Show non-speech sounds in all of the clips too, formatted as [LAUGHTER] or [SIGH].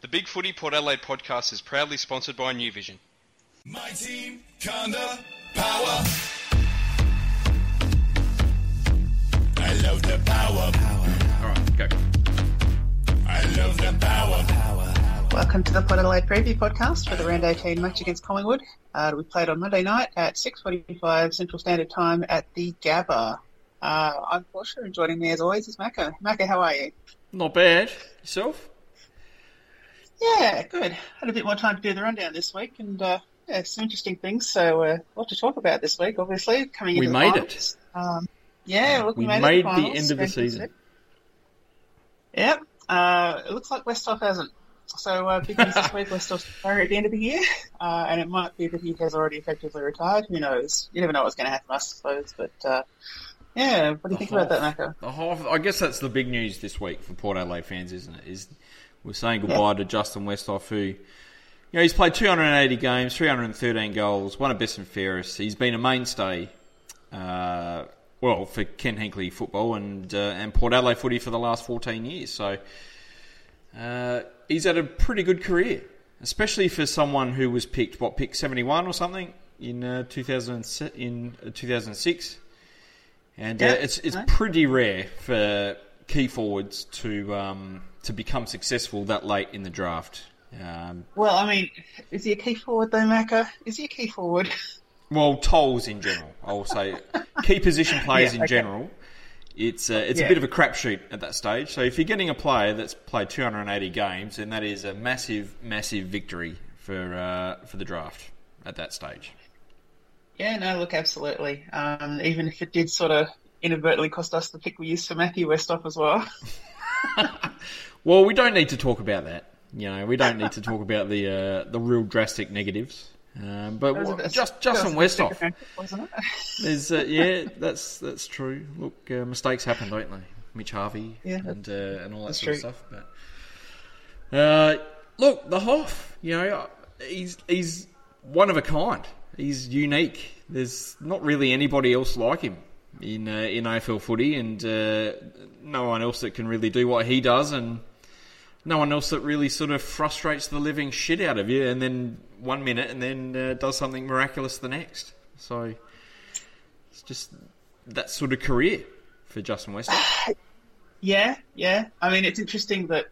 The Big Footy Port Adelaide podcast is proudly sponsored by New Vision. My team, Conda, power. I love the power. power. All right, go. I love the power. Welcome to the Port Adelaide Preview Podcast for the round 18 match against Collingwood. Uh, we played on Monday night at 6.45 Central Standard Time at the Gabba. Uh, I'm Portia and joining me as always is Macca. Macca, how are you? Not bad. Yourself? Yeah, good. Had a bit more time to do the rundown this week and uh, yeah, some interesting things. So uh, a lot to talk about this week, obviously. Coming in. We into the made finals. Um, yeah, look, We made, made it the finals. end of the season. Yep. Uh, it looks like Westhoff hasn't. So uh, big news this week, Westhoff's retiring at the end of the year, uh, and it might be that he has already effectively retired. Who knows? You never know what's going to happen, I suppose. But uh, yeah, what do you think about that, Macca? The half, I guess that's the big news this week for Port Adelaide fans, isn't it? Is we're saying goodbye to Justin Westhoff, who, you know, he's played 280 games, 313 goals, won a best and fairest. He's been a mainstay, uh, well, for Ken Hinkley football and uh, and Port Adelaide footy for the last 14 years. So uh, he's had a pretty good career, especially for someone who was picked what pick 71 or something in uh, 2000 in uh, 2006. And uh, Yeah, it's it's right. pretty rare for key forwards to um, to become successful that late in the draft. Um, Well, I mean, is he a key forward though, Macca? Is he a key forward? well, tolls in general, I will say, [LAUGHS] key position players Yeah, in okay. general. It's uh, it's a bit of a crapshoot at that stage. So if you're getting a player that's played 280 games, then that is a massive, massive victory for uh, for the draft at that stage. Yeah, no, look, absolutely. Um, even if it did sort of inadvertently cost us the pick we used for Matthew Westhoff as well. [LAUGHS] [LAUGHS] Well, we don't need to talk about that. You know, we don't need to talk about the uh, the real drastic negatives. Um, but what- just Justin Westhoff, wasn't it? [LAUGHS] There's, uh, yeah, that's that's true. Look, uh, mistakes happen, don't they? Mitch Harvey Yeah, and uh, and all that sort of stuff. But uh, look, the Hoff, you know, he's he's one of a kind. He's unique. There's not really anybody else like him in uh, in AFL footy, and uh, no one else that can really do what he does, and no one else that really sort of frustrates the living shit out of you, and then one minute, and then uh, does something miraculous the next. So it's just that sort of career for Justin West. [SIGHS] Yeah, yeah. I mean, it's interesting that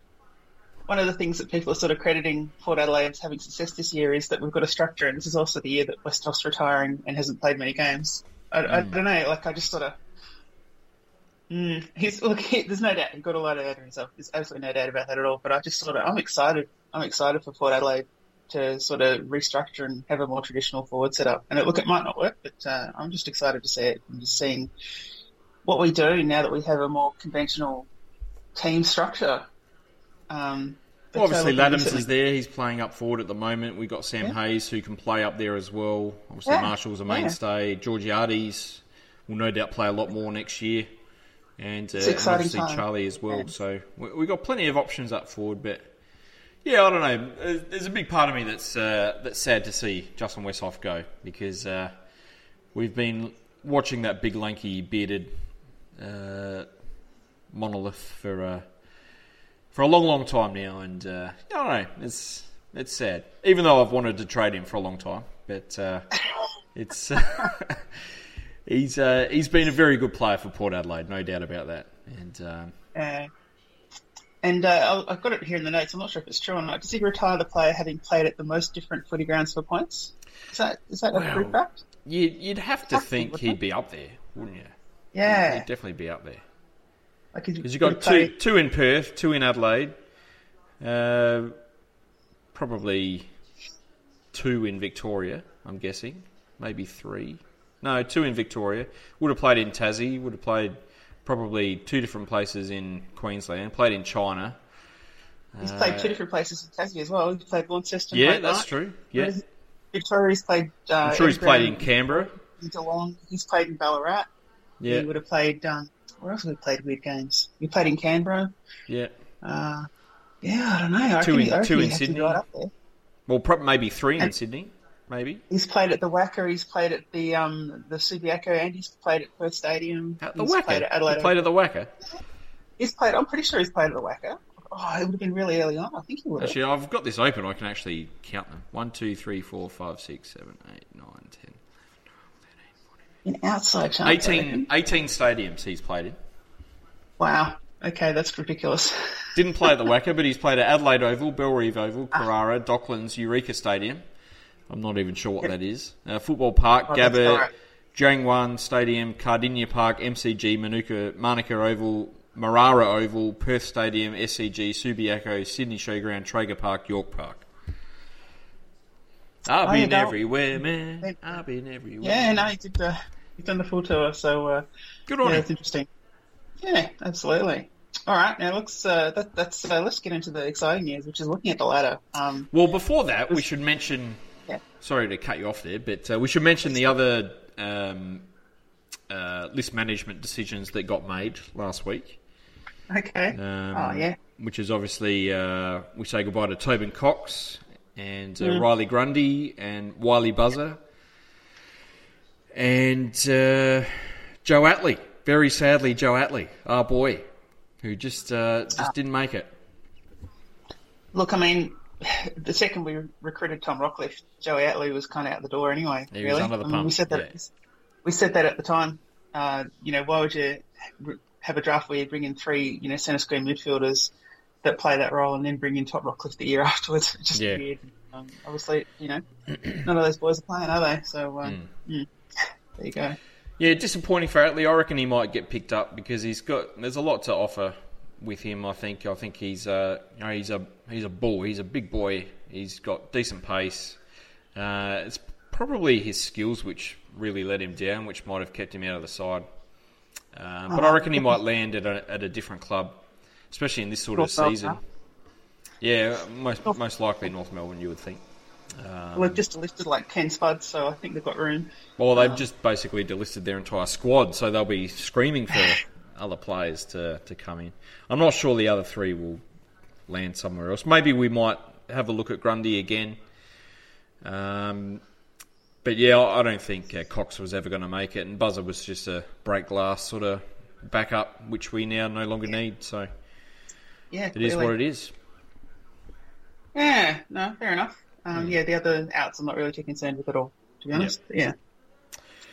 one of the things that people are sort of crediting Port Adelaide as having success this year is that we've got a structure, and this is also the year that Westhoff's retiring and hasn't played many games. I, I don't know, like I just sort of. Mm, he's look. He, there's no doubt he's got a lot out of himself. There's absolutely no doubt about that at all. But I just sort of, I'm excited. I'm excited for Port Adelaide to sort of restructure and have a more traditional forward setup. And it, look, it might not work, but uh, I'm just excited to see it. I'm just seeing what we do now that we have a more conventional team structure. Um, Well, obviously, Ladhams is there. He's playing up forward at the moment. We've got Sam Yeah. Hayes who can play up there as well. Obviously, Yeah, Marshall's a yeah. mainstay. Georgiades will no doubt play a lot more next year. And, uh, and obviously time. Charlie as well. Yeah. So we- we've got plenty of options up forward. But yeah, I don't know. There's- There's a big part of me that's uh, that's sad to see Justin Westhoff go because uh, we've been watching that big, lanky, bearded uh, monolith for uh, for a long, long time now, and uh, I don't know. It's it's sad, even though I've wanted to trade him for a long time. But uh, [LAUGHS] it's [LAUGHS] he's uh, he's been a very good player for Port Adelaide, no doubt about that. And um, Uh, and uh, I've got it here in the notes. I'm not sure if it's true or not. Does he retire the player having played at the most different footy grounds for points? Is that is that a Well, true fact? you, you'd have to think he'd be up there, wouldn't you? Yeah, He'd definitely be up there like because you got he'd two play- two in Perth, two in Adelaide, uh, probably two in Victoria. I'm guessing maybe three. No, two in Victoria. Would have played in Tassie. Would have played probably two different places in Queensland. Played in China. He's played two different places in Tassie as well. He's played Launceston. Yeah, that's true. Yeah, Victoria, he's played. Uh, I'm sure he's Edinburgh played in Canberra. Geelong. He's played in Ballarat. Yeah, He would have played. Um, where else have we played weird games? We played in Canberra. yeah. Uh, yeah, I don't know. I Two in- he- I reckon two in has to be Sydney. right up there. Well, prob- maybe three in And- Sydney. Maybe He's played at the WACA. He's played at the um the Subiaco, and he's played at Perth Stadium. at the he's Played WACA. at Adelaide. He played at the WACA. He's played. I'm pretty sure he's played at the WACA. Oh, it would have been really early on. I think he would. Actually, I've got this open. I can actually count them. One, two, three, four, five, six, seven, eight, nine, ten. An outside chance. 18, 18 stadiums he's played in. Wow. Okay, that's ridiculous. Didn't play at the [LAUGHS] WACA, but he's played at Adelaide Oval, Bellerive Oval, Carrara, Docklands, Eureka Stadium. I'm not even sure what that is. Uh, Football Park, Oh, Gabba. Jiangwan Stadium, Kardinia Park, MCG, Manuka, Manuka Oval, Marrara Oval, Perth Stadium, SCG, Subiaco, Sydney Showground, Traeger Park, York Park. I've been everywhere, man. I've been everywhere. Yeah, no, he did. Uh, he's done the full tour, so uh, Good on yeah, him. it's interesting. Yeah, absolutely. All right, now let's uh, that, that's uh, let's get into the exciting news, which is looking at the ladder. Um, Well, before that, we should mention. Yeah. Sorry to cut you off there, but uh, we should mention the other um, uh, list management decisions that got made last week. okay. Um, oh yeah. Which is obviously uh, we say goodbye to Tobin Cox and uh, Mm. Riley Grundy and Wiley Buzzer and uh, Joe Atley. Very sadly, Joe Atley, our boy, who just uh, just didn't make it. Look, I mean, the second we recruited Tom Rockliff, Joe Atley was kind of out the door anyway. He really, I mean, we said that. yeah. We said that at the time. Uh, you know, why would you have a draft where you bring in three, you know, centre square midfielders that play that role, and then bring in Tom Rockliff the year [LAUGHS] afterwards? It's just Yeah. weird. Um, obviously, you know, [CLEARS THROAT] none of those boys are playing, are they? So Hmm. mm, there you go. Yeah, disappointing for Atley. I reckon he might get picked up because he's got. There's a lot to offer with him. I think. I think he's. Uh, you know, he's a he's a bull. He's a big boy. He's got decent pace. Uh, it's probably his skills which really let him down, which might have kept him out of the side. Um, but I reckon he might land at a, at a different club, especially in this sort of North Melbourne, season. huh? Yeah, most most likely North Melbourne, you would think. Well, they've just listed like ten spuds, so I think they've got room. Well, they've Um, just basically delisted their entire squad, so they'll be screaming for [SIGHS] other players to, to come in. I'm not sure the other three will land somewhere else. Maybe we might have a look at Grundy again. Um, but yeah, I don't think uh, Cox was ever going to make it, and Buzzer was just a break glass sort of backup, which we now no longer need. So Yeah, it is what it is. Yeah, no, fair enough. Um, Yeah, the other outs I'm not really too concerned with at all, to be honest. Yeah.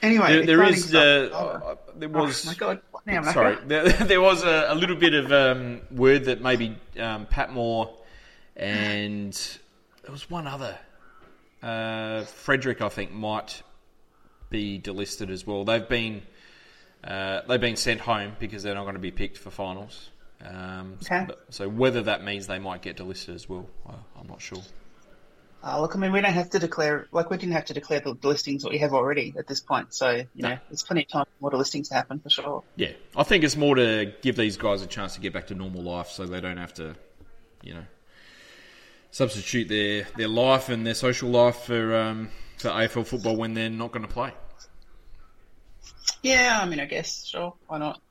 Anyway, There, there is. Uh, Oh, uh, there oh was. my god, what now, Sorry, there, [LAUGHS] there was a, a little bit of um, word that maybe um, Pat Moore and there was one other, uh, Frederick, I think, might be delisted as well. They've been uh, they've been sent home because they're not going to be picked for finals. Um, Okay. so, so whether that means they might get delisted as well, I, I'm not sure. Uh, look, I mean, we don't have to declare, like, we didn't have to declare the listings that we have already at this point, so, you No. know, there's plenty of time for more listings to happen, for sure. Yeah, I think it's more to give these guys a chance to get back to normal life, so they don't have to, you know, substitute their, their life and their social life for um, for AFL football when they're not going to play. Yeah, I mean, I guess, sure, why not?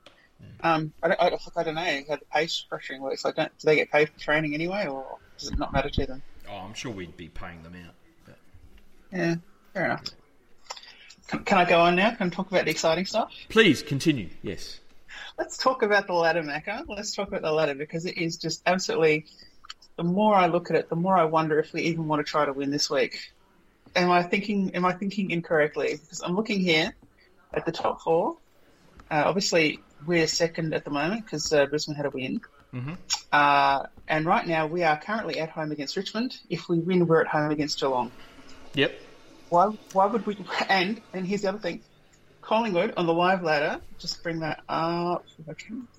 Um, I don't, I, I don't know how the pay structuring works. Like, don't, do they get paid for training anyway, or does it not matter to them? Oh, I'm sure we'd be paying them out. But Yeah, fair enough. Can, can I go on now? Can I talk about the exciting stuff? please continue. Yes. Let's talk about the ladder, Macca. Let's talk about the ladder because it is just absolutely. The more I look at it, the more I wonder if we even want to try to win this week. Am I thinking? Am I thinking incorrectly? Because I'm looking here at the top four. Uh, obviously, we're second at the moment because uh, Brisbane had a win. Mhm. Uh, and right now, we are currently at home against Richmond. If we win, we're at home against Geelong. Yep. Why? Why would we? [LAUGHS] And and here's the other thing: Collingwood on the live ladder. Just bring that up. I.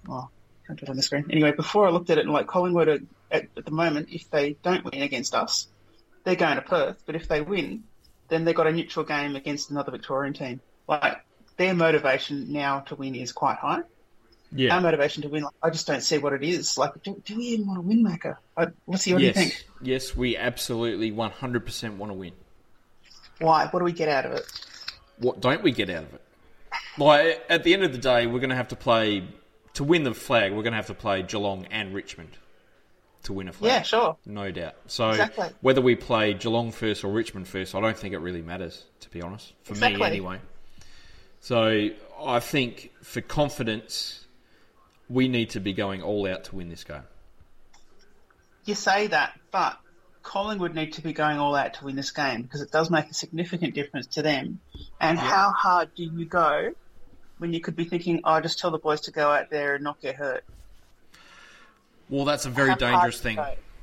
Oh, can't do it on the screen. Anyway, before I looked at it, and like Collingwood are, at, at the moment, if they don't win against us, they're going to Perth. But if they win, then they've got a neutral game against another Victorian team. Like their motivation now to win is quite high. Yeah. Our motivation to win, like, I just don't see what it is. Like, do, do we even want to win, Macca? I, what's the, what do you yes. think? Yes, we absolutely 100% want to win. Why? What do we get out of it? What don't we get out of it? Like at the end of the day, we're going to have to play to win the flag. We're going to have to play Geelong and Richmond to win a flag. Yeah, sure. No doubt. So Exactly. whether we play Geelong first or Richmond first, I don't think it really matters, to be honest. For me, anyway. So I think for confidence, we need to be going all out to win this game. you say that, but Collingwood need to be going all out to win this game because it does make a significant difference to them. And how hard do you go when you could be thinking, oh, just tell the boys to go out there and not get hurt? Well, that's a very How dangerous thing.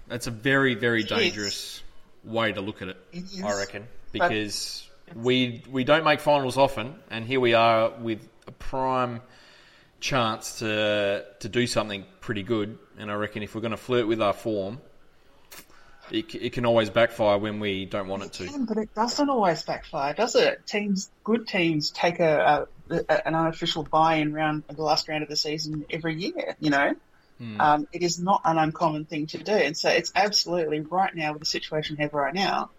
That's a very, very is. dangerous way to look at it. It is, I reckon but because we we don't make finals often, and here we are with a prime chance to to do something pretty good. And I reckon if we're going to flirt with our form, it, it can always backfire when we don't want it to. can, but it doesn't always backfire, does it? Teams, good teams, take a, a, a an unofficial buy-in round the last round of the season every year. You know, um, it is not an uncommon thing to do, and so it's absolutely right now with the situation we have right now.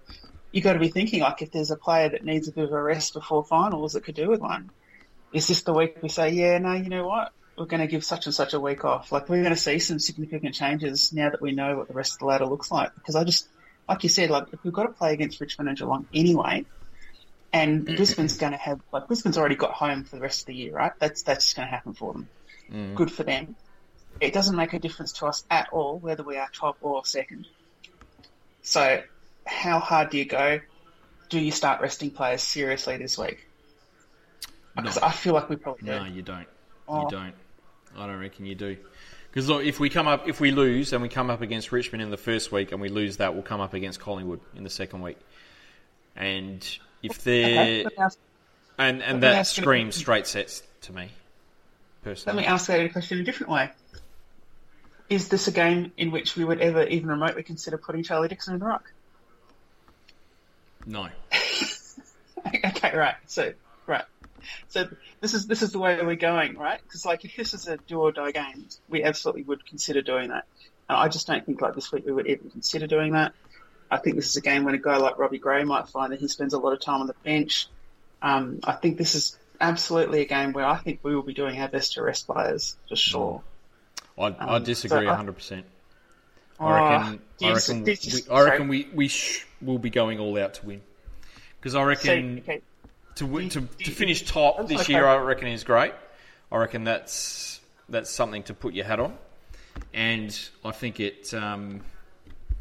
You've got to be thinking like if there's a player that needs a bit of a rest before finals, it could do with one. Is this the week we say, yeah, no, you know what? We're going to give such and such a week off. Like we're going to see some significant changes now that we know what the rest of the ladder looks like. Because I just, like you said, like if we've got to play against Richmond and Geelong anyway, and Brisbane's going to have like Brisbane's already got home for the rest of the year, right? That's that's just going to happen for them. Mm. Good for them. It doesn't make a difference to us at all whether we are top or second. So, how hard do you go? Do you start resting players seriously this week? Because I feel like we probably do. No, you don't. Oh. You don't. I don't reckon you do. Because look, if we come up, if we lose and we come up against Richmond in the first week and we lose that, we'll come up against Collingwood in the second week. And if they're and and that screams straight sets to me, Personally, let me ask that question in a different way. Is this a game in which we would ever even remotely consider putting Charlie Dixon in the rock? No. [LAUGHS] okay, right. So, right. So this is this is the way we're going, right? Because like if this is a do or die game, we absolutely would consider doing that. And I just don't think like this week we would even consider doing that. I think this is a game when a guy like Robbie Gray might find that he spends a lot of time on the bench. Um, I think this is absolutely a game where I think we will be doing our best to rest players for sure. I, I Um, disagree so hundred percent. Oh, I reckon. I reckon. We, I reckon we we sh- will be going all out to win. Because I So, reckon okay, to win, to, do to finish top this okay. year, I reckon is great. I reckon that's that's something to put your hat on, and I think it. Um,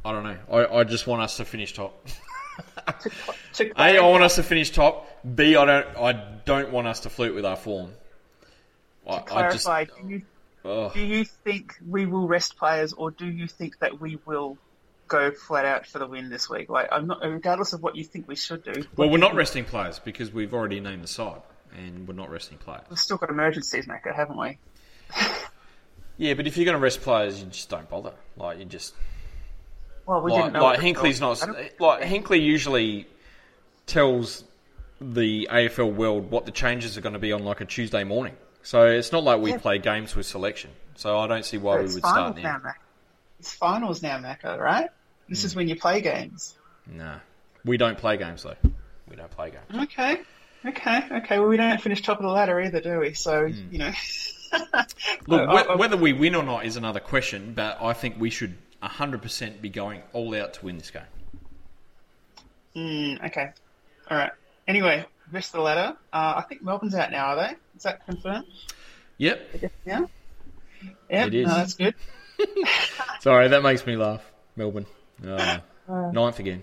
I don't know. I, I just want us to finish top. [LAUGHS] to, [LAUGHS] to A, I want us to finish top. B, I don't. I don't want us to flirt with our form. I, I just. clarify, do you Oh, Do you think we will rest players, or do you think that we will go flat out for the win this week? Like, I'm not, regardless of what you think we should do. well, we're not resting players because we've already named the side, and we're not resting players. We've still got emergencies, Macca, haven't we? [LAUGHS] Yeah, but if you're going to rest players, you just don't bother. Like you just Well, we like, didn't know. like Hinkley's not like Hinkley usually tells the AFL world what the changes are going to be on like a Tuesday morning. So it's not like we Yeah. play games with selection. So I don't see why we would start now, now. It's finals now, Macca, right? This Hmm. is when you play games. Nah, we don't play games though. We don't play games. Okay. Okay, okay. Well, we don't finish top of the ladder either, do we? So, Hmm. you know. [LAUGHS] Look, I- I- whether we win or not is another question. But I think we should 100% be going all out to win this game. Mm, okay. All right. Anyway, rest of the ladder. Uh, I think Melbourne's out now, are they? Is that confirmed? Yep. Yeah. Yeah. It is. No, that's good. [LAUGHS] Sorry, that makes me laugh. Melbourne, uh, ninth again.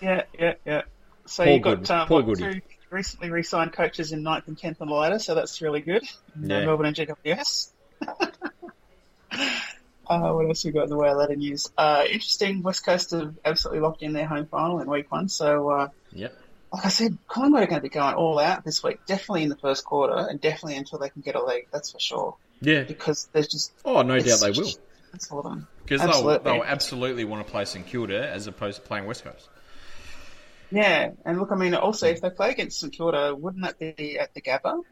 Yeah, yeah, yeah. So Paul you got Good- um, Paul Goody. two recently re-signed coaches in ninth and tenth on the ladder, so that's really good. Uh, Yeah. Melbourne and GWS. [LAUGHS] uh, what else we got in the way of ladder news? Uh, interesting. West Coast have absolutely locked in their home final in week one. So, uh, Yep. like I said, Collingwood are going to be going all out this week. Definitely in the first quarter, and definitely until they can get a leg. That's for sure. Yeah. Because there's just Oh, no doubt they will. That's for them. Because they'll, Absolutely. they'll absolutely want to play St Kilda as opposed to playing West Coast. Yeah, and look, I mean, also if they play against St Kilda, wouldn't that be at the Gabba,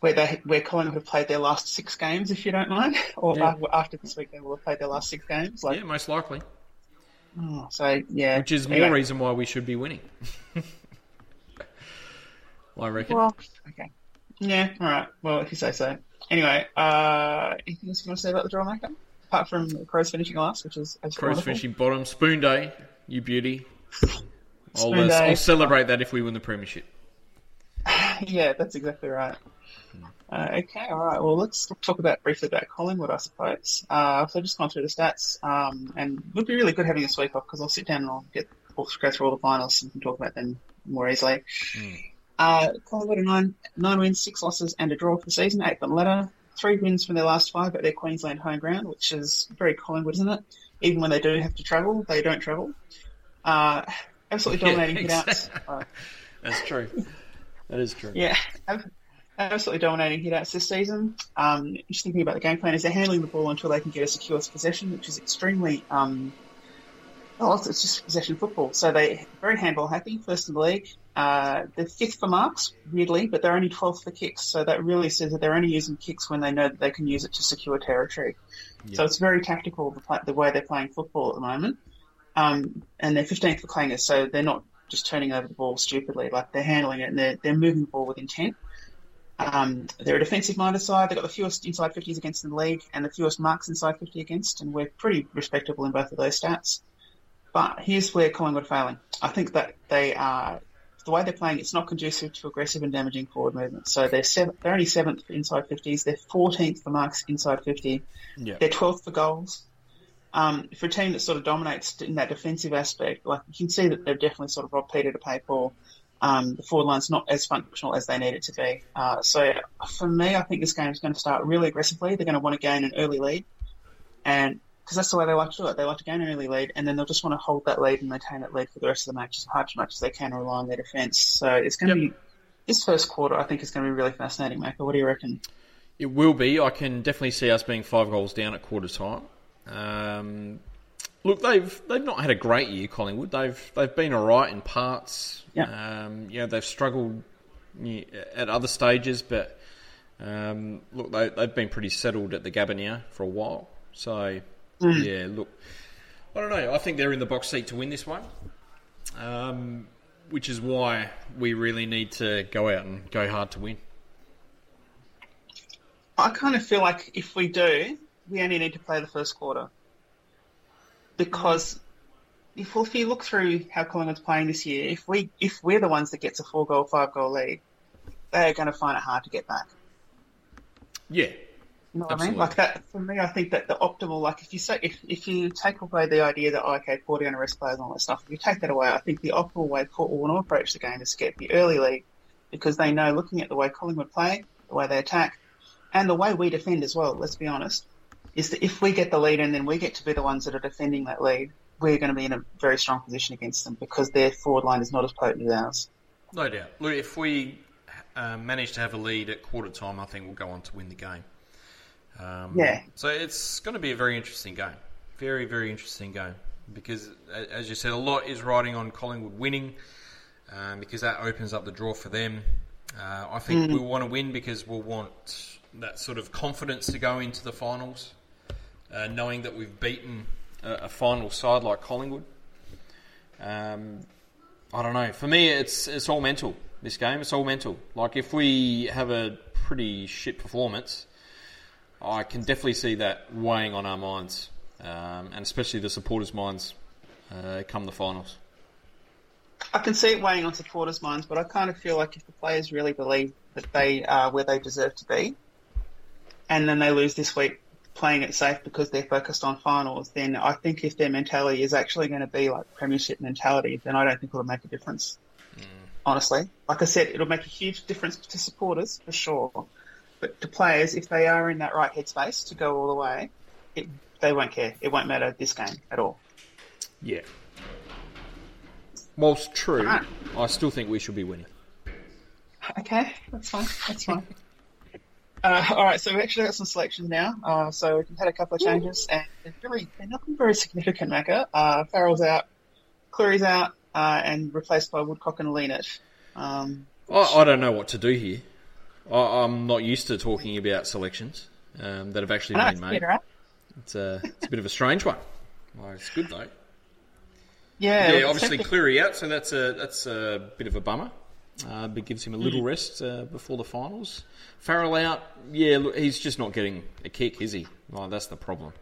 where they where Collingwood have played their last six games, if you don't mind, [LAUGHS] or Yeah. after, after this week they will have played their last six games? Like, Yeah, most likely. oh, so yeah, Which is more Anyway. reason why we should be winning. [LAUGHS] I reckon. Well, okay, yeah, all right. Well, if you say so. Anyway, uh, anything else you want to say about the draw maker? Apart from the Crows finishing last, which is absolutely Crows finishing bottom. Spoon day, you beauty. [LAUGHS] I'll, Spoon uh, day. I'll celebrate that if we win the premiership. [LAUGHS] yeah, that's exactly right. Uh, okay, all right. Well, let's talk about briefly about Collingwood, I suppose. Uh, so I've just gone through the stats, um, and it would be really good having this week off because I'll sit down and I'll get we'll go through all the finals and can talk about them more easily. Uh, Collingwood are nine nine wins, six losses, and a draw for the season, eighth on the ladder. Three wins from their last five at their Queensland home ground, which is very Collingwood, isn't it? Even when they do have to travel, they don't travel. Uh, absolutely dominating Yeah, hit outs. Uh, That's true. That is true. yeah, absolutely dominating hitouts this season. Um, just thinking about the game plan is they're handling the ball until they can get a secure possession, which is extremely. Um, well, it's- it's just possession football. So they very handball happy, first in the league. Uh, they're fifth for marks, weirdly, but they're only 12th for kicks. So that really says that they're only using kicks when they know that they can use it to secure territory. So it's very tactical the, the way they're playing football at the moment. Um, and they're 15th for clangers, so they're not just turning over the ball stupidly. Like they're handling it and they're, they're moving the ball with intent. Um, they're a defensive minded side. They've got the fewest inside 50s against in the league and the fewest marks inside 50 against, and we're pretty respectable in both of those stats. But here's where Collingwood are failing. I think that they are the way they're playing. It's not conducive to aggressive and damaging forward movement. So they're seven, they're only seventh for inside 50s. They're 14th for marks inside 50. Yeah. They're 12th for goals. Um, for a team that sort of dominates in that defensive aspect, like you can see that they've definitely sort of robbed Peter to pay Paul. Um, the forward line's not as functional as they need it to be. Uh, so for me, I think this game is going to start really aggressively. They're going to want to gain an early lead, and because that's the way they like to do it, they like to gain an early lead, and then they'll just want to hold that lead and maintain that lead for the rest of the match as hard as much as they can and rely on their defence. So it's going to Yep. be this first quarter. I think is going to be really fascinating, Macca. What do you reckon? It will be. I can definitely see us being five goals down at quarter time. Um, look, they've they've not had a great year, Collingwood. They've they've been all right in parts. Yeah. Um, you know, they've struggled at other stages, but um, look, they, they've been pretty settled at the Gabba now for a while. So yeah, look, I don't know. I think they're in the box seat to win this one. Um, which is why we really need to go out and go hard to win. I kind of feel like if we do, we only need to play the first quarter. Because if, if you look through how Collingwood's playing this year, if we if we're the ones that gets a four goal, five goal lead, they are going to find it hard to get back. Yeah, You know what I mean? Like that for me, I think that the optimal, like if you say if if you take away the idea that oh, okay, Port are going rest players and all that stuff, if you take that away, I think the optimal way Port will want to approach the game is to get the early lead because they know looking at the way Collingwood play, the way they attack, and the way we defend as well. Let's be honest, is that if we get the lead and then we get to be the ones that are defending that lead, we're going to be in a very strong position against them because their forward line is not as potent as ours. No doubt. Look, if we uh, manage to have a lead at quarter time, I think we'll go on to win the game. Um, Yeah. So it's going to be a very interesting game. Very, very interesting game. Because, as you said, a lot is riding on Collingwood winning um, because that opens up the draw for them. Uh, I think we'll want to win because we'll want that sort of confidence to go into the finals, uh, knowing that we've beaten a, a final side like Collingwood. Um, I don't know. For me, it's it's all mental. This game, it's all mental. Like if we have a pretty shit performance, I can definitely see that weighing on our minds, um, and especially the supporters' minds, uh, come the finals. I can see it weighing on supporters' minds, but I kind of feel like if the players really believe that they are where they deserve to be, and then they lose this week playing it safe because they're focused on finals, then I think if their mentality is actually going to be like premiership mentality, then I don't think it'll make a difference. Honestly, like I said, it'll make a huge difference to supporters for sure, but to players, if they are in that right headspace to go all the way, it, they won't care. It won't matter this game at all. Yeah. Whilst true, Alright. I still think we should be winning. Okay, that's fine. That's fine. [LAUGHS] Uh, all right, so we've actually got some selections now. Uh, so we've had a couple of changes, and they're really they're nothing very significant, Macca. Uh, Farrell's out, Cleary's out, uh, and replaced by Woodcock and Lienert. Um, I, I don't know what to do here. I, I'm not used to talking about selections um, that have actually been made. right? It's a, it's a bit of a strange one. Well, it's good though. Yeah, Yeah, obviously Cleary out, so that's a that's a bit of a bummer. Uh, but gives him a little rest uh, before the finals. Farrell out, yeah, look, he's just not getting a kick, is he? Well, that's the problem.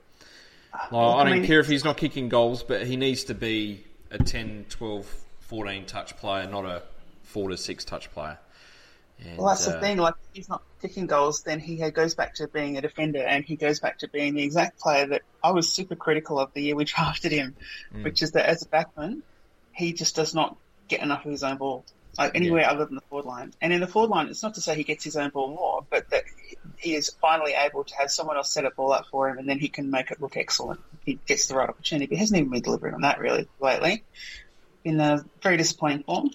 Like, I don't mean- care if he's not kicking goals, but he needs to be a 10, 12, 14 touch player, not a 4 to 6 touch player. And, Well, that's uh, the thing. Like, if he's not kicking goals, then he goes back to being a defender, and he goes back to being the exact player that I was super critical of the year we [LAUGHS] drafted him, Mm. which is that as a backman, he just does not get enough of his own ball, like anywhere other than the forward line. And in the forward line, it's not to say he gets his own ball more, but that he is finally able to have someone else set a ball up for him, and then he can make it look excellent. He gets the right opportunity, but he hasn't even been delivering on that really lately. In a very disappointing form.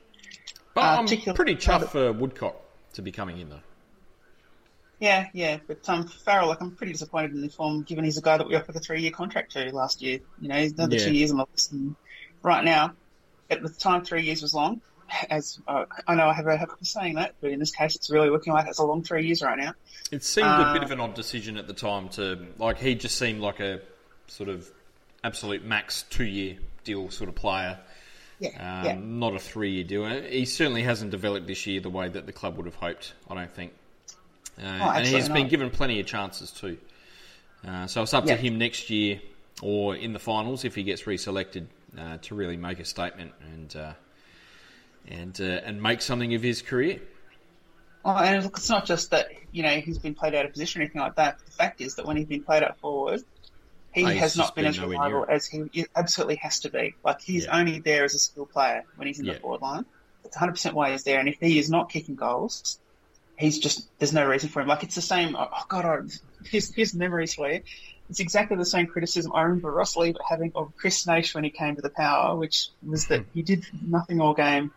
But uh, I'm pretty chuffed for Woodcock to be coming in though. Yeah, yeah, but um, Farrell, like I'm pretty disappointed in the form, given he's a guy that we offered a three-year contract to last year. You know, he's another Yeah. two years on the list, and right now, at the time, three years was long. As uh, I know, I have a habit of saying that, but in this case, it's really looking like it's a long three years right now. It seemed a bit Uh, of an odd decision at the time to like he just seemed like a sort of absolute max two year deal sort of player. Yeah, Um, yeah. Not a three year deal. Uh, He certainly hasn't developed this year the way that the club would have hoped, I don't think. Uh, and Oh, absolutely he's been given plenty of chances too. Uh, so it's up Yeah. to him next year or in the finals if he gets reselected uh, to really make a statement and uh, and uh, and make something of his career. Oh, and look, it's not just that you know he's been played out of position or anything like that. The fact is that when he's been played out forward, he he's has not been, been as reliable as he absolutely has to be. Like he's Yeah. only there as a skill player when he's in Yeah. the forward line. It's 100 percent why he's there. And if he is not kicking goals, he's just there's no reason for him. Like it's the same. Oh oh, God, I, his his memories you. It's exactly the same criticism I remember Ross Lee having of Chris Nash when he came to the power, which was that hmm. he did nothing all game.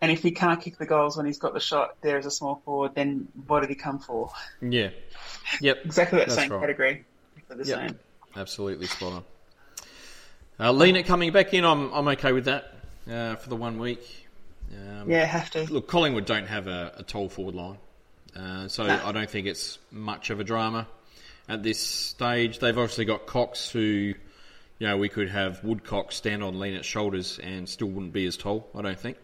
And if he can't kick the goals when he's got the shot there as a small forward, then what did he come for? Yeah. Yep. [LAUGHS] Exactly that That's same right. category. The Yep. same. Absolutely spot on. Uh, Lena coming back in, I'm, I'm okay with that uh, for the one week. Um, Yeah, have to. Look, Collingwood don't have a, a tall forward line, uh, so No. I don't think it's much of a drama at this stage. They've obviously got Cox, who, you know, we could have Woodcock stand on Lena's shoulders and still wouldn't be as tall. I don't think.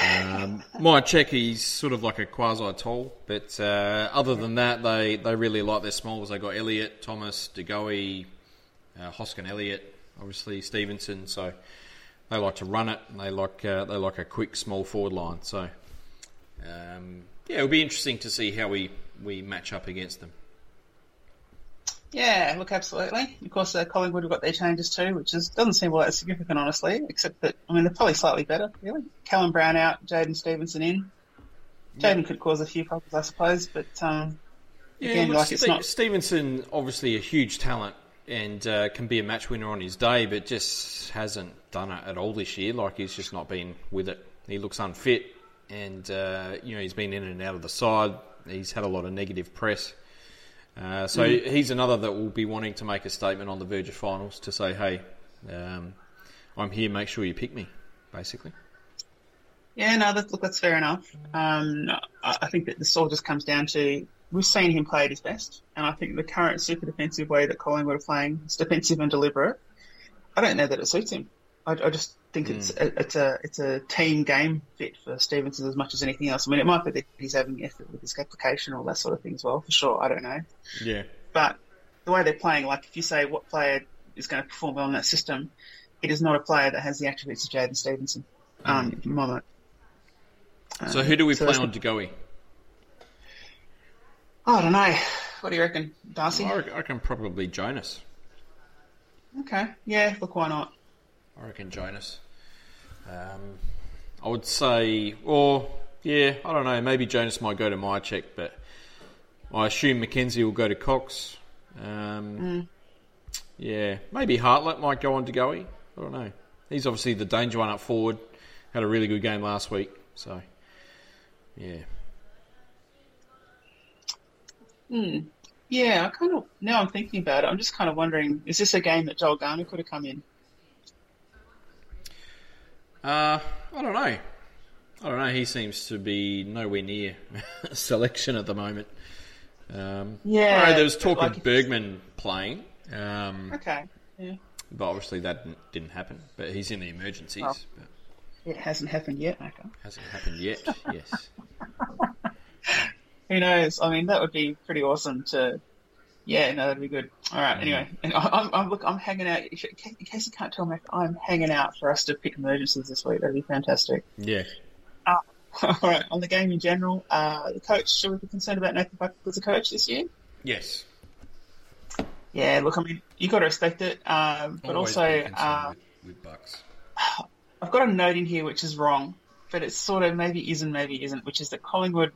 Um, Mihocek, he's sort of like a quasi tall, but uh, other than that, they, they really like their smalls. They got Elliott, Thomas, De Goey, uh, Hoskin-Elliott, obviously Stephenson. So they like to run it. And they like uh, they like a quick small forward line. So um, yeah, it'll be interesting to see how we, we match up against them. Yeah, look, absolutely. Of course, uh, Collingwood have got their changes too, which is doesn't seem all that significant, honestly. Except that I mean, they're probably slightly better, really. Callum Brown out, Jaidyn Stephenson in. Jaidyn could cause a few problems, I suppose, but um, Yeah, Again, like, it's not- Stephenson obviously a huge talent and uh, can be a match winner on his day, but just hasn't done it at all this year. Like he's just not been with it. He looks unfit, and uh, you know he's been in and out of the side. He's had a lot of negative press. Uh, so Mm. he's another that will be wanting to make a statement on the verge of finals to say, "Hey, um, I'm here. Make sure you pick me." Basically, Yeah, no, that, look, that's fair enough. Um, I, I think that this all just comes down to we've seen him play at his best, and I think the current super defensive way that Collingwood are playing is defensive and deliberate. I don't know that it suits him. I, I just think it's mm. a, it's a it's a team game fit for Stephenson as much as anything else. I mean, it might be that he's having effort with his application all that sort of thing as well, for sure. I don't know, yeah, but the way they're playing, like if you say what player is going to perform well in that system, it is not a player that has the attributes of Jaidyn Stephenson. Um, in my mind. So who do we um, so play that's on De Goey? Oh, I don't know. What do you reckon, Darcy? I reckon probably Jonas. Okay. Yeah, look, why not? I reckon Jonas. Um, I would say, or yeah, I don't know. Maybe Jonas might go to Mihocek, but I assume McKenzie will go to Cox. Um, Yeah, maybe Hartlett might go on to Goey. I don't know. He's obviously the danger one up forward. Had a really good game last week, so yeah. Yeah, I kind of, now I'm thinking about it, I'm just kind of wondering, is this a game that Joel Garner could have come in? Uh, I don't know. I don't know. He seems to be nowhere near [LAUGHS] selection at the moment. Um, Yeah, know there was talk like of Bergman playing, um, Okay. Yeah. but obviously that didn't, didn't happen. But he's in the emergencies. Oh. But It hasn't happened yet, Macca. hasn't happened yet. yes. [LAUGHS] Who knows? I mean, that would be pretty awesome to. Yeah, no, that'd be good. All right. Anyway, and I, I'm, I'm look, I'm hanging out. if- In case you can't tell, Mac, I'm hanging out for us to pick emergencies this week. That'd be fantastic. Yeah. [LAUGHS] All right, on the game in general, uh, the coach, should we be concerned about Nathan Buckley as a coach this year? Yes. Yeah, look, I mean, you got to respect it, um, but Always also, uh, with, with Bucks. I've got a note in here which is wrong, but it's sort of maybe is and maybe isn't, which is that Collingwood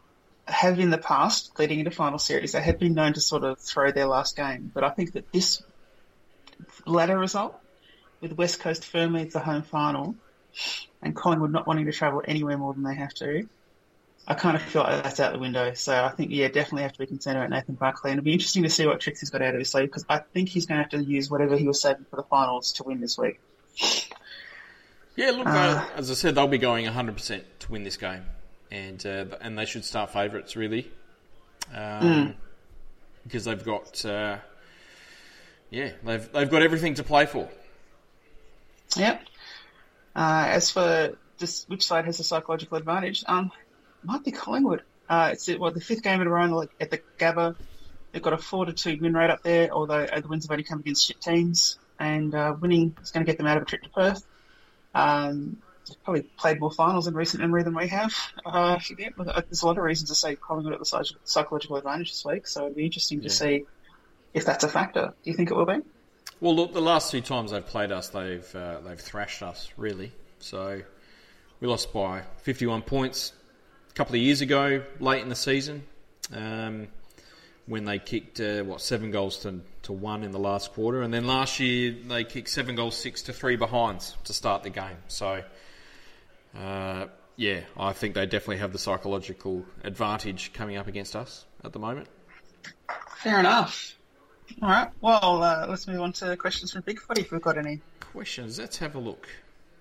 have in the past, leading into final series, they have been known to sort of throw their last game. But I think that this latter result, with West Coast firmly at the home final, and Collingwood not wanting to travel anywhere more than they have to, I kind of feel like that's out the window. So I think, yeah, definitely have to be concerned about Nathan Buckley. And it'll be interesting to see what tricks he's got out of his sleeve, because I think he's going to have to use whatever he was saving for the finals to win this week. Yeah, look, Uh, uh, as I said, they'll be going 100% to win this game, and uh, and they should start favourites really, um, because they've got uh, yeah they've they've got everything to play for. Yep. Uh, as for just which side has the psychological advantage, um, might be Collingwood. Uh, it's what the fifth game in a row at the Gabba. They've got a four to two win rate up there, although uh, the wins have only come against shit teams, and uh, winning is going to get them out of a trip to Perth. Um, probably played more finals in recent memory than we have. Uh, yeah, uh, there's a lot of reasons to say Collingwood at the psychological advantage this week, so it'd be interesting to see if that's a factor. Do you think it will be? Well, look, the last two times they've played us, they've uh, they've thrashed us really. So we lost by 51 points a couple of years ago, late in the season, um, when they kicked uh, what seven goals to to one in the last quarter, and then last year they kicked seven goals six to three behinds to start the game. So. Uh, yeah, I think they definitely have the psychological advantage coming up against us at the moment. Fair enough. All right. Well, uh, let's move on to questions from Big Footy if we've got any. Questions. Let's have a look.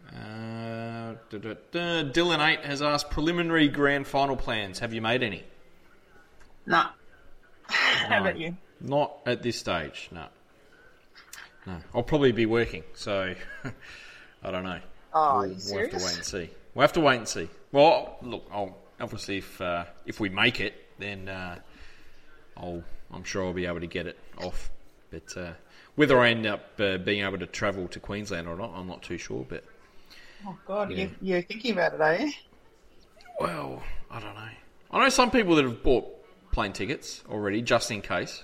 Uh. Dylan Eight has asked preliminary grand final plans. Have you made any? Nah. [LAUGHS] How about you? Not at this stage. No. No. I'll probably be working, so [LAUGHS] I don't know. Oh, we'll, you we'll have to wait and see. We'll have to wait and see. Well, look, I'll, obviously, if uh, if we make it, then uh, I'll I'm sure I'll be able to get it off. But uh, whether I end up uh, being able to travel to Queensland or not, I'm not too sure. But Oh, God, Yeah. you, you're thinking about it, are you? Well, I don't know. I know some people that have bought plane tickets already, just in case,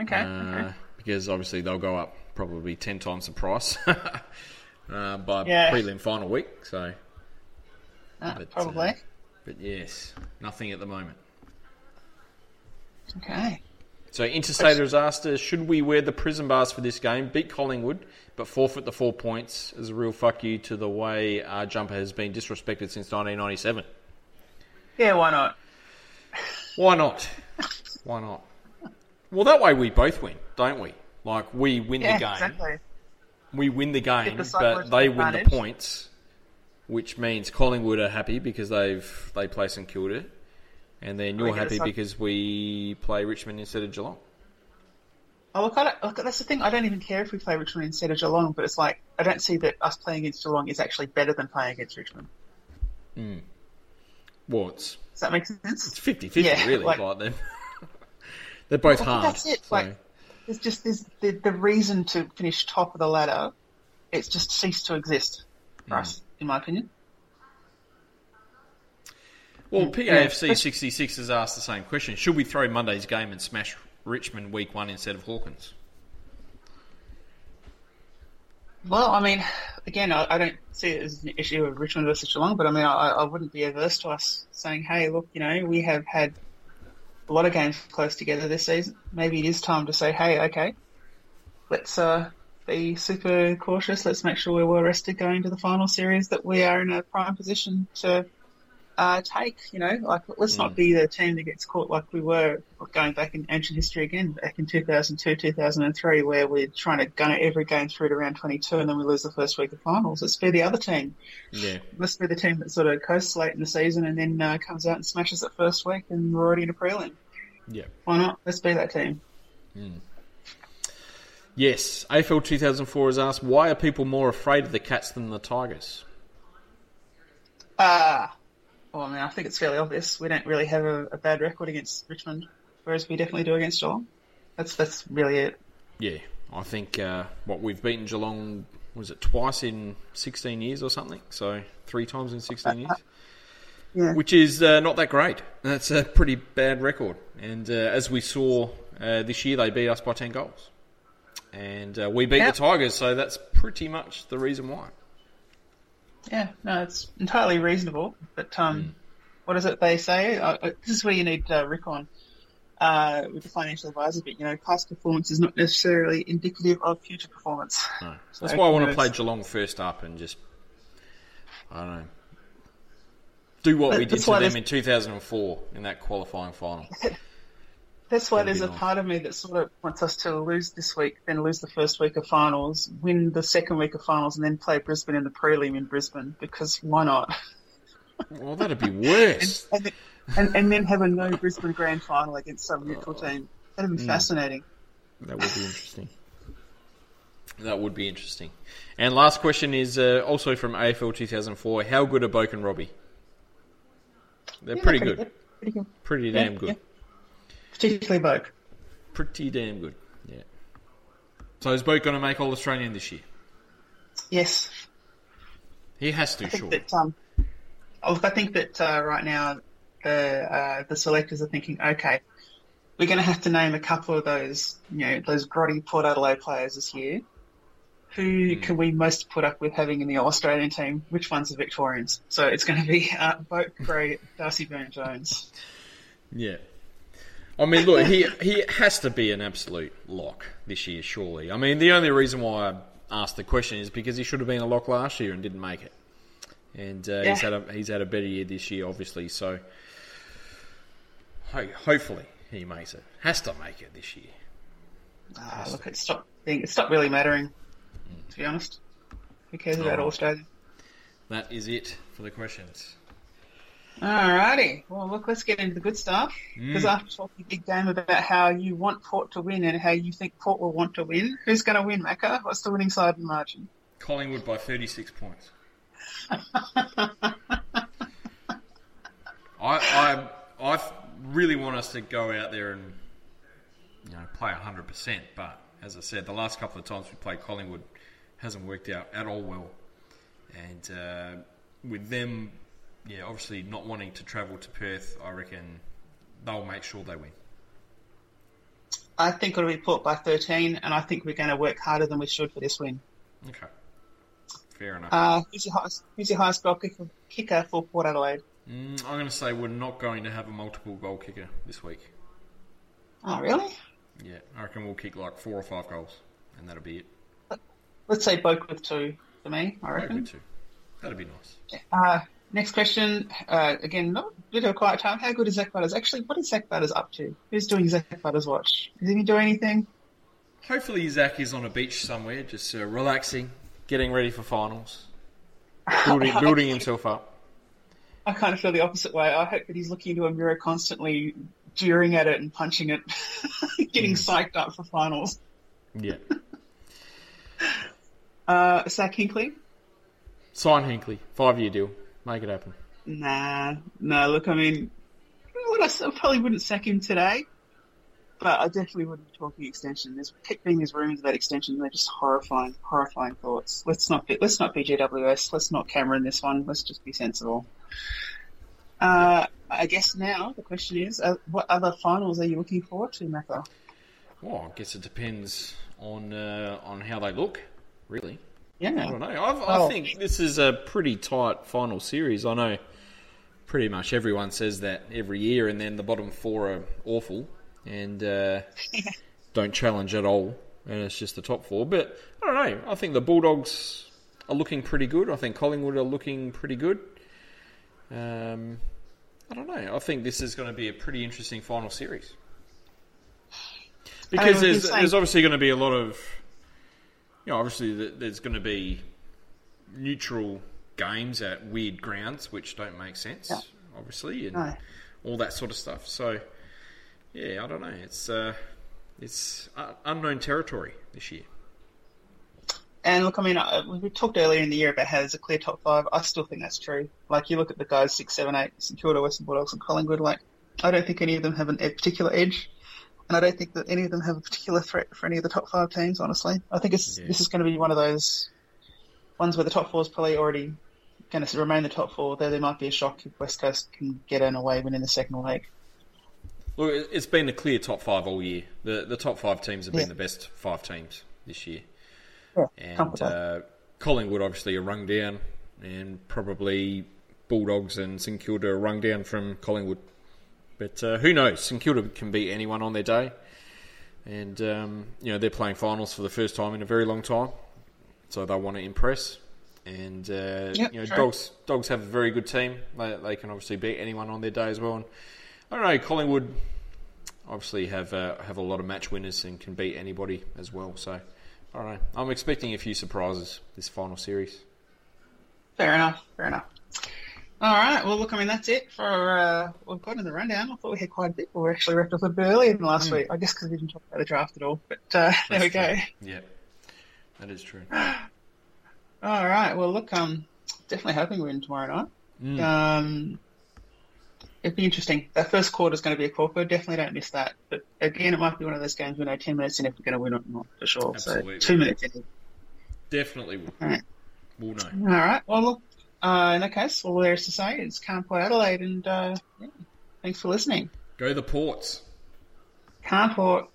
Okay. uh, okay. because obviously they'll go up probably ten times the price [LAUGHS] uh, by Yeah. prelim final week. So, Uh, but, probably. uh, but yes, nothing at the moment. okay. So Interstate has asked us, should we wear the prison bars for this game, beat Collingwood, but forfeit the four points as a real fuck you to the way our jumper has been disrespected since 1997? Yeah, why not? Why not? Why not? Well, that way we both win, don't we? Like we win Yeah, the game, exactly. we win the game, the but psychological they win the points, which means Collingwood are happy because they've they play St Kilda, and then you're happy because we play Richmond instead of Geelong. Oh, look, I look, that's the thing. I don't even care if we play Richmond instead of Geelong, but it's like, I don't see that us playing against Geelong is actually better than playing against Richmond. Well, it's Does that make sense? it's 50-50 Yeah, really. like- Like, them. [LAUGHS] they're both Well, hard. that's it. so- Like, There's just there's the, the reason to finish top of the ladder. It's just ceased to exist for Mm. us, in my opinion. Well, PAFC Yeah. 66 has asked the same question. Should we throw Monday's game and smash Richmond week one instead of Hawkins? Well, I mean, again, I, I don't see it as an issue of Richmond versus Geelong, but I mean, I, I wouldn't be averse to us saying, hey, look, you know, we have had a lot of games close together this season. Maybe it is time to say, hey, okay, let's uh, be super cautious. Let's make sure we're well rested going to the final series that we are in a prime position to uh, take. You know, like let's not be the team that gets caught like we were going back in ancient history again, back in 2002, 2003, where we're trying to gun it every game through to round 22 and then we lose the first week of finals. Let's be the other team. Yeah. Let's be the team that sort of coasts late in the season and then uh, comes out and smashes it first week and we're already in a prelim. Yeah. Why not? Let's be that team. Yes. AFL 2004 has asked, why are people more afraid of the Cats than the Tigers? Ah, well, I mean, I think it's fairly obvious. We don't really have a, a bad record against Richmond, whereas we definitely do against Geelong. That's that's really it. Yeah. I think, uh, what, we've beaten Geelong, was it twice in 16 years or something? So, three times in 16 years? [LAUGHS] Yeah. which is uh, not that great. That's a pretty bad record. And uh, as we saw uh, this year, they beat us by 10 goals. And uh, we beat Yep. the Tigers, so that's pretty much the reason why. Yeah, no, it's entirely reasonable. But um, what is it they say? Uh, uh, this is where you need uh, Rick on uh, with the financial advisor. But you know, past performance is not necessarily indicative of future performance. No. So, That's why I want to play Geelong first up and just, I don't know, do what But we did to them in 2004 in that qualifying final. [LAUGHS] That's why there's a nice. part of me that sort of wants us to lose this week, then lose the first week of finals, win the second week of finals, and then play Brisbane in the prelim in Brisbane. Because why not? Well, that'd be worse. [LAUGHS] and, then- and, and then have a no Brisbane grand final against some neutral Oh. team. That'd be fascinating. That would be interesting. That would be interesting. And last question is uh, also from AFL 2004. How good are Boak and Robbie? They're Yeah, pretty pretty good. Pretty good. Pretty Yeah, damn good. yeah. Particularly Boak. Pretty damn good. Yeah. So is Boak going to make All Australian this year? Yes. He has to, I sure. that um, I think that uh, right now the uh, the selectors are thinking, okay, we're going to have to name a couple of those, you know, those grotty Port Adelaide players this year. Who Hmm. can we most put up with having in the Australian team? Which ones are Victorians? So it's going to be uh, Boak, Gray, Darcy Byrne-Jones. [LAUGHS] Yeah. I mean, look, he he has to be an absolute lock this year, surely. I mean, the only reason why I asked the question is because he should have been a lock last year and didn't make it, and uh, he's had a he's had a better year this year, obviously. So, ho- hopefully, he makes it. Has to make it this year. Uh, look, it stopped it stopped really mattering. To be honest, who cares about Oh. All Australia? That is it for the questions. Alrighty. Well, look, let's get into the good stuff. Because Mm. after talking big game about how you want Port to win and how you think Port will want to win, who's going to win, Macca? What's the winning side and margin? Collingwood by thirty six points. [LAUGHS] I, I I really want us to go out there and you know play hundred percent, but as I said, the last couple of times we played Collingwood hasn't worked out at all well, and uh, with them, yeah, obviously not wanting to travel to Perth, I reckon they'll make sure they win. I think it'll be Port by 13, and I think we're going to work harder than we should for this win. Okay, fair enough. Uh, who's, your highest, who's your highest goal kicker, kicker for Port Adelaide? Mm, I'm going to say we're not going to have a multiple goal kicker this week. Oh, really? Yeah, I reckon we'll kick like four or five goals, and that'll be it. Let's say Boak with two for me, I reckon. good too. That'd be nice. Uh, next question. Uh, again, not a bit of a quiet time. How good is Zak Butters? Actually, what is Zak Butters up to? Who's doing Zak Butters' watch? Is he doing anything? Hopefully, Zak is on a beach somewhere, just uh, relaxing, getting ready for finals, building, [LAUGHS] building himself up. I kind of feel the opposite way. I hope that he's looking into a mirror constantly, jeering at it and punching it, [LAUGHS] getting psyched up for finals. Yeah. [LAUGHS] Uh, Zach Hinkley? Sign Hinkley, five year deal, make it happen. Nah, no. Look, I mean, well, I still probably wouldn't sack him today, but I definitely wouldn't be talking extension. There's kept being these rumors about extension. They're just horrifying, horrifying thoughts. Let's not be, let's not be GWS. Let's not Cameron this one. Let's just be sensible. Uh, I guess now the question is, uh, what other finals are you looking forward to, Macca? Well, I guess it depends on uh, on how they look, really. I don't know. I've, I Oh. think this is a pretty tight final series. I know pretty much everyone says that every year, and then the bottom four are awful and uh, [LAUGHS] don't challenge at all, and it's just the top four. But I don't know. I think the Bulldogs are looking pretty good. I think Collingwood are looking pretty good. Um, I don't know. I think this is going to be a pretty interesting final series because there's there's obviously going to be a lot of you know, obviously there's going to be neutral games at weird grounds which don't make sense, Yeah. obviously, and No. all that sort of stuff. So, yeah, I don't know. It's uh, it's unknown territory this year. And look, I mean, uh, we talked earlier in the year about how there's a clear top five. I still think that's true. Like, you look at the guys six, seven, eight, St Kilda, Western Bulldogs, and Collingwood. Like, I don't think any of them have a particular edge, and I don't think that any of them have a particular threat for any of the top five teams. Honestly, I think it's Yeah. this is going to be one of those ones where the top four is probably already going to remain the top four. Though there might be a shock if West Coast can get an away win in the second leg. Look, it- it's been a clear top five all year. The the top five teams have been the best five teams this year. Yeah, And uh, Collingwood obviously a rung down, and probably Bulldogs and St Kilda a rung down from Collingwood. But uh, who knows? St Kilda can beat anyone on their day, and um, you know they're playing finals for the first time in a very long time, so they want to impress. And uh, Yep, you know, true. dogs dogs have a very good team. They, they can obviously beat anyone on their day as well. And I don't know, Collingwood obviously have uh, have a lot of match winners and can beat anybody as well. So I don't know. I'm expecting a few surprises this final series. Fair enough. Fair enough. All right. Well, look, I mean, that's it for uh, we've got in the rundown. I thought we had quite a bit. We were actually wrapped up a bit earlier than last week. I guess because we didn't talk about the draft at all. But uh, [LAUGHS] there we go. Yeah, that is true. [SIGHS] All right. Well, look, um, definitely hoping we win tomorrow night. Um, it'd be interesting. That first quarter is going to be a corker. Definitely don't miss that. But again, it might be one of those games we know ten minutes in if we're going to win or not for sure. Absolutely. So two minutes in. Definitely will. All right. We'll know. All right. Well, look. Uh, in that case, all there is to say is can't play Adelaide, and uh, yeah, thanks for listening. Go the ports. Can't port.